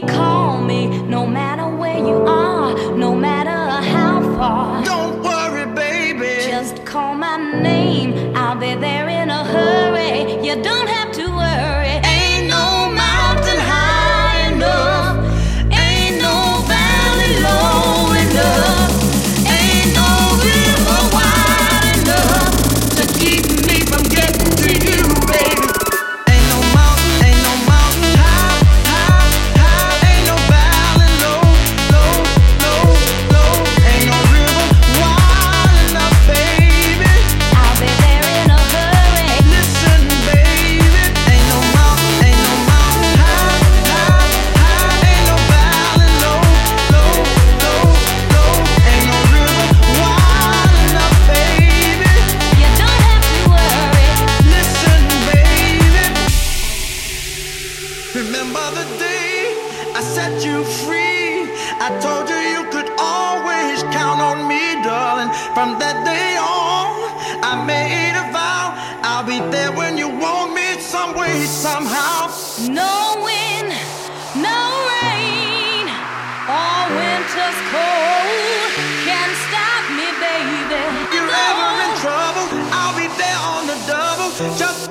call me. No matter where you are, no matter how far. Don't worry, baby. Just call my name. I'll be there in a hurry. You don't have to worry. remember the day I set you free. I told you you could always count on me, darling. From that day on, I made a vow I'll be there when you want me, some way, somehow. No wind, no rain, or winter's cold can stop me, baby. You're no. ever in trouble, I'll be there on the double. Just